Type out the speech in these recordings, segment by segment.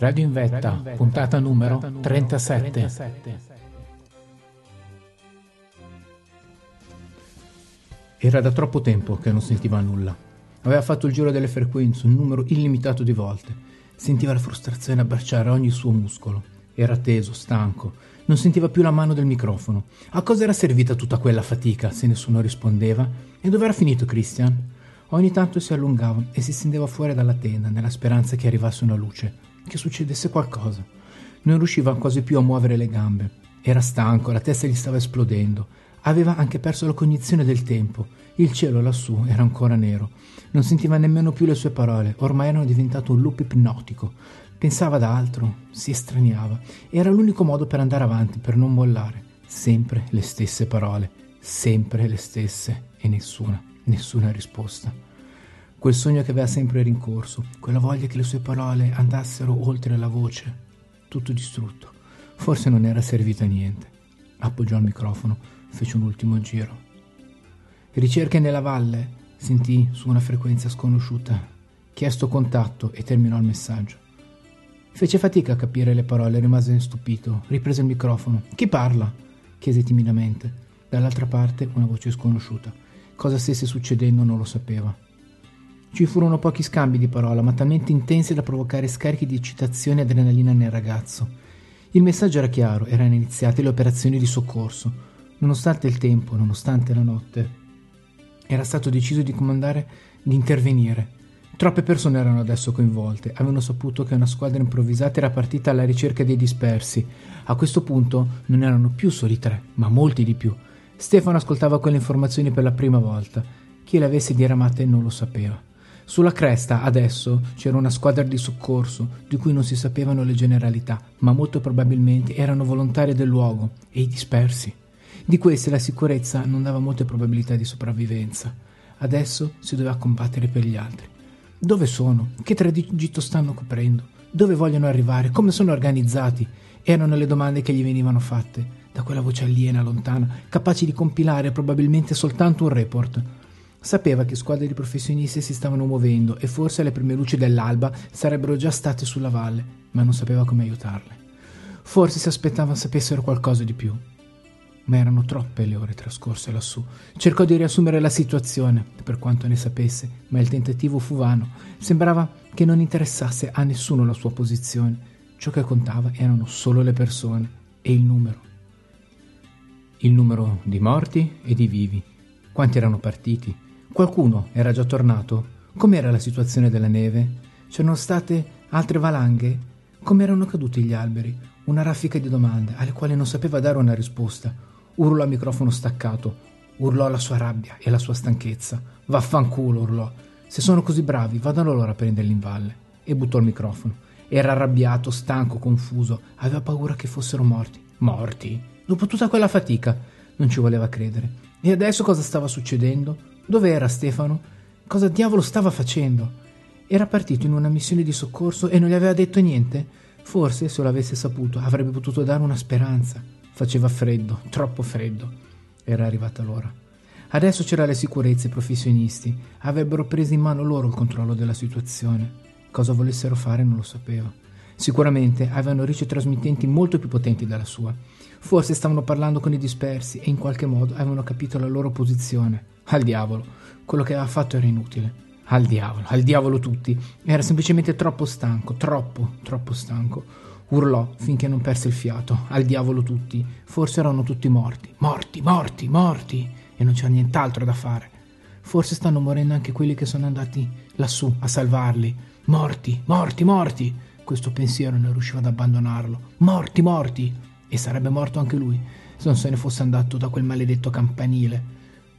Radio in Vetta, puntata numero 37. Era da troppo tempo che non sentiva nulla. Aveva fatto il giro delle frequenze un numero illimitato di volte. Sentiva la frustrazione abbracciare ogni suo muscolo. Era teso, stanco. Non sentiva più la mano del microfono. A cosa era servita tutta quella fatica se nessuno rispondeva? E dove era finito Christian? Ogni tanto si allungava e si stendeva fuori dalla tenda nella speranza che arrivasse una luce, che succedesse qualcosa. Non riusciva quasi più a muovere le gambe. Era stanco, la testa gli stava esplodendo. Aveva anche perso la cognizione del tempo. Il cielo lassù era ancora nero. Non sentiva nemmeno più le sue parole, ormai erano diventato un loop ipnotico. Pensava ad altro, si estraniava. Era l'unico modo per andare avanti, per non mollare. Sempre le stesse parole, sempre le stesse e nessuna, nessuna risposta. Quel sogno che aveva sempre rincorso, quella voglia che le sue parole andassero oltre la voce, tutto distrutto. Forse non era servito a niente. Appoggiò il microfono, fece un ultimo giro. Ricerche nella valle, sentì su una frequenza sconosciuta. Chiesto contatto e terminò il messaggio. Fece fatica a capire le parole, rimase stupito. Riprese il microfono. Chi parla? chiese timidamente. Dall'altra parte una voce sconosciuta. Cosa stesse succedendo non lo sapeva. Ci furono pochi scambi di parola, ma talmente intensi da provocare scarichi di eccitazione e adrenalina nel ragazzo. Il messaggio era chiaro, erano iniziate le operazioni di soccorso. Nonostante il tempo, nonostante la notte, era stato deciso di comandare di intervenire. Troppe persone erano adesso coinvolte, avevano saputo che una squadra improvvisata era partita alla ricerca dei dispersi. A questo punto non erano più soli tre, ma molti di più. Stefano ascoltava quelle informazioni per la prima volta. Chi le avesse diramate non lo sapeva. Sulla cresta, adesso, c'era una squadra di soccorso, di cui non si sapevano le generalità, ma molto probabilmente erano volontari del luogo e i dispersi. Di questi la sicurezza non dava molte probabilità di sopravvivenza. Adesso si doveva combattere per gli altri. Dove sono? Che tragitto stanno coprendo? Dove vogliono arrivare? Come sono organizzati? Erano le domande che gli venivano fatte da quella voce aliena, lontana, capace di compilare probabilmente soltanto un report. Sapeva che squadre di professionisti si stavano muovendo e forse alle prime luci dell'alba sarebbero già state sulla valle, ma non sapeva come aiutarle. Forse si aspettava sapessero qualcosa di più ma erano troppe le ore trascorse lassù. Cercò di riassumere la situazione, per quanto ne sapesse, ma il tentativo fu vano. Sembrava che non interessasse a nessuno la sua posizione. Ciò che contava erano solo le persone e il numero. Il numero di morti e di vivi. Quanti erano partiti? Qualcuno era già tornato? Com'era la situazione della neve? C'erano state altre valanghe? Come erano caduti gli alberi? Una raffica di domande alle quali non sapeva dare una risposta urlò a microfono staccato. Urlò la sua rabbia e la sua stanchezza. Vaffanculo, urlò. Se sono così bravi, vadano loro a prenderli in valle. E buttò il microfono. Era arrabbiato, stanco, confuso. Aveva paura che fossero morti. Morti? Dopo tutta quella fatica? Non ci voleva credere. E adesso cosa stava succedendo? Dove era Stefano? Cosa diavolo stava facendo? Era partito in una missione di soccorso e non gli aveva detto niente? Forse, se lo avesse saputo, avrebbe potuto dare una speranza. Faceva freddo, troppo freddo. Era arrivata l'ora. Adesso c'era le sicurezze, i professionisti. Avrebbero preso in mano loro il controllo della situazione. Cosa volessero fare non lo sapeva. Sicuramente avevano ricci trasmittenti molto più potenti della sua. Forse stavano parlando con i dispersi e in qualche modo avevano capito la loro posizione. Al diavolo, quello che aveva fatto era inutile. Al diavolo, al diavolo tutti. Era semplicemente troppo stanco, troppo, troppo stanco. Urlò finché non perse il fiato. Al diavolo tutti. Forse erano tutti morti. Morti, morti, morti. E non c'era nient'altro da fare. Forse stanno morendo anche quelli che sono andati lassù a salvarli. Morti, morti, morti. Questo pensiero non riusciva ad abbandonarlo. Morti, morti. E sarebbe morto anche lui. se non se ne fosse andato da quel maledetto campanile.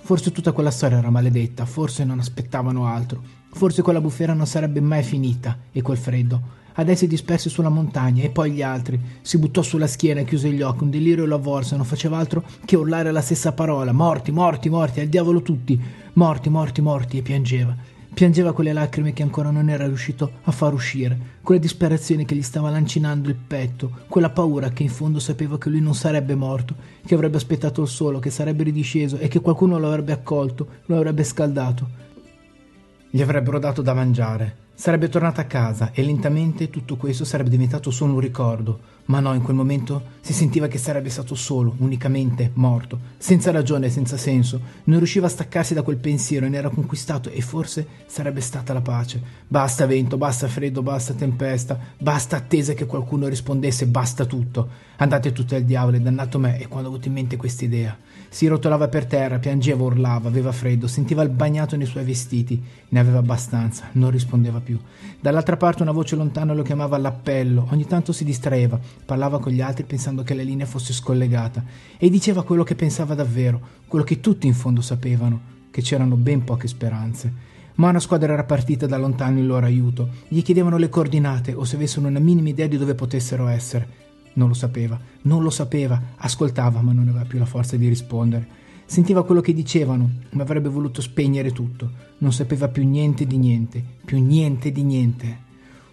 Forse tutta quella storia era maledetta, forse non aspettavano altro, forse quella bufera non sarebbe mai finita, e quel freddo. Adesso si disperse sulla montagna e poi gli altri. Si buttò sulla schiena e chiuse gli occhi, un delirio lo avvolse, non faceva altro che urlare la stessa parola: morti, morti, morti, al diavolo tutti, morti, morti, morti, e piangeva. Piangeva quelle lacrime che ancora non era riuscito a far uscire, quella disperazione che gli stava lancinando il petto, quella paura che in fondo sapeva che lui non sarebbe morto, che avrebbe aspettato il solo, che sarebbe ridisceso e che qualcuno lo avrebbe accolto, lo avrebbe scaldato. Gli avrebbero dato da mangiare, Sarebbe tornata a casa e lentamente tutto questo sarebbe diventato solo un ricordo, ma no, in quel momento si sentiva che sarebbe stato solo, unicamente morto, senza ragione e senza senso. Non riusciva a staccarsi da quel pensiero e ne era conquistato e forse sarebbe stata la pace. Basta vento, basta freddo, basta tempesta, basta attesa che qualcuno rispondesse, basta tutto. Andate tutti al diavolo, è dannato me e quando ho avuto in mente quest'idea. Si rotolava per terra, piangeva, urlava, aveva freddo, sentiva il bagnato nei suoi vestiti. Ne aveva abbastanza, non rispondeva più. Dall'altra parte una voce lontana lo chiamava all'appello. Ogni tanto si distraeva, parlava con gli altri pensando che la linea fosse scollegata e diceva quello che pensava davvero, quello che tutti in fondo sapevano, che c'erano ben poche speranze. Ma una squadra era partita da lontano in loro aiuto. Gli chiedevano le coordinate o se avessero una minima idea di dove potessero essere. Non lo sapeva, non lo sapeva, ascoltava ma non aveva più la forza di rispondere. Sentiva quello che dicevano, ma avrebbe voluto spegnere tutto. Non sapeva più niente di niente, più niente di niente.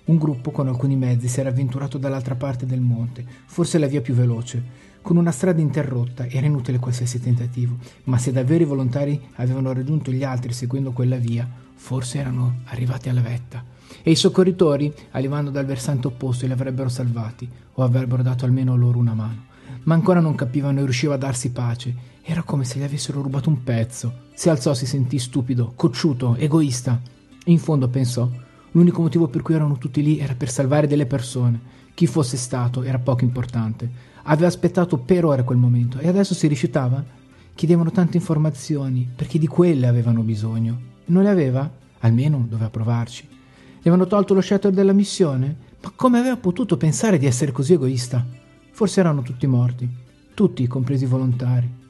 Un gruppo con alcuni mezzi si era avventurato dall'altra parte del monte, forse la via più veloce. Con una strada interrotta era inutile qualsiasi tentativo, ma se davvero i volontari avevano raggiunto gli altri seguendo quella via, forse erano arrivati alla vetta e i soccorritori, arrivando dal versante opposto, li avrebbero salvati o avrebbero dato almeno loro una mano. Ma ancora non capivano e riusciva a darsi pace. Era come se gli avessero rubato un pezzo. Si alzò, si sentì stupido, cocciuto, egoista. In fondo pensò, l'unico motivo per cui erano tutti lì era per salvare delle persone. Chi fosse stato era poco importante. Aveva aspettato per ore quel momento e adesso si rifiutava? Chiedevano tante informazioni perché di quelle avevano bisogno. Non le aveva? Almeno doveva provarci. Gli avevano tolto lo scettro della missione? Ma come aveva potuto pensare di essere così egoista? Forse erano tutti morti, tutti, compresi i volontari.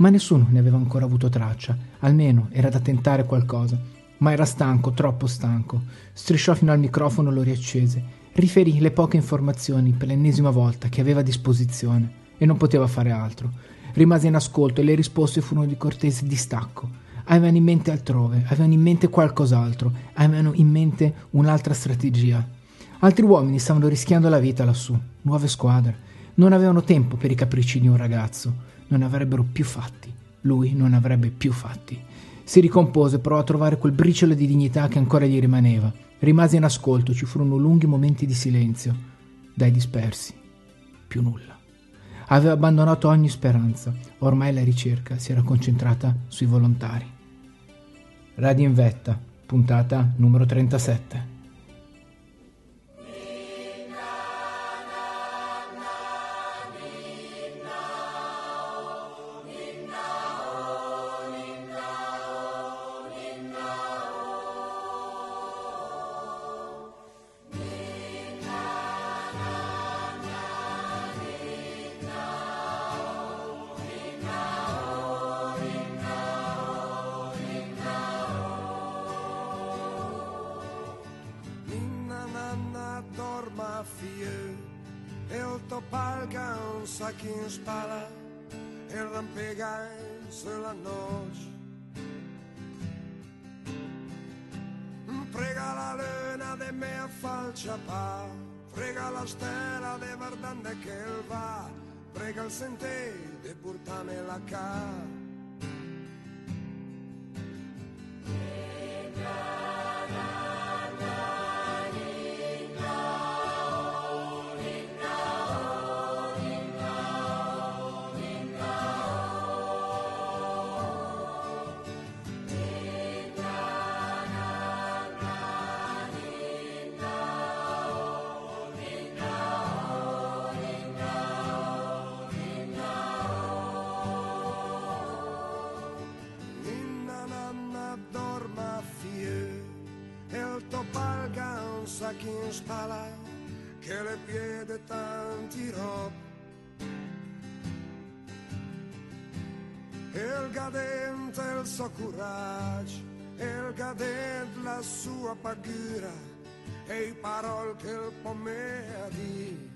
Ma nessuno ne aveva ancora avuto traccia, almeno era da tentare qualcosa. Ma era stanco, troppo stanco. Strisciò fino al microfono lo riaccese. Riferì le poche informazioni per l'ennesima volta che aveva a disposizione e non poteva fare altro. Rimase in ascolto e le risposte furono di cortese distacco avevano in mente altrove, avevano in mente qualcos'altro, avevano in mente un'altra strategia. Altri uomini stavano rischiando la vita lassù, nuove squadre. Non avevano tempo per i capricci di un ragazzo, non avrebbero più fatti. Lui non avrebbe più fatti. Si ricompose, provò a trovare quel briciolo di dignità che ancora gli rimaneva. Rimase in ascolto, ci furono lunghi momenti di silenzio. Dai dispersi. Più nulla. Aveva abbandonato ogni speranza. Ormai la ricerca si era concentrata sui volontari. Radio in Vetta, puntata numero 37. a quien para erran pegáis en la noite. Prega la luna de meia falcha prega la estela de verdade que ele vá, prega o sentì de portarmela a casa. a chi spala che le é piede tanti rob. El cadente il suo coraggio, el cadente la sua paghira e i palavras che il pomme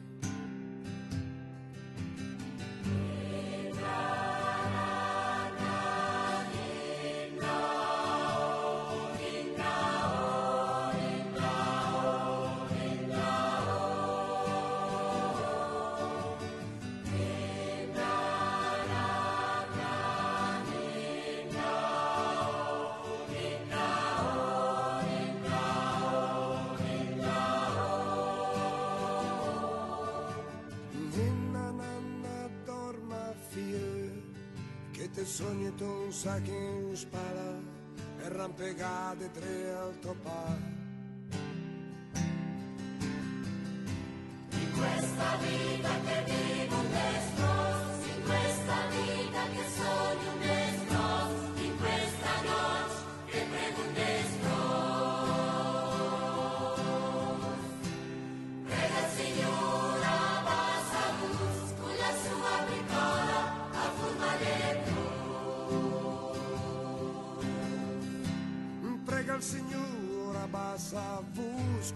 che te sogni tu un sacco in spalla e rampegate tre al topà. Prega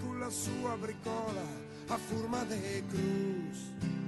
con la sua bricola a forma de cruz.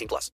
18 plus.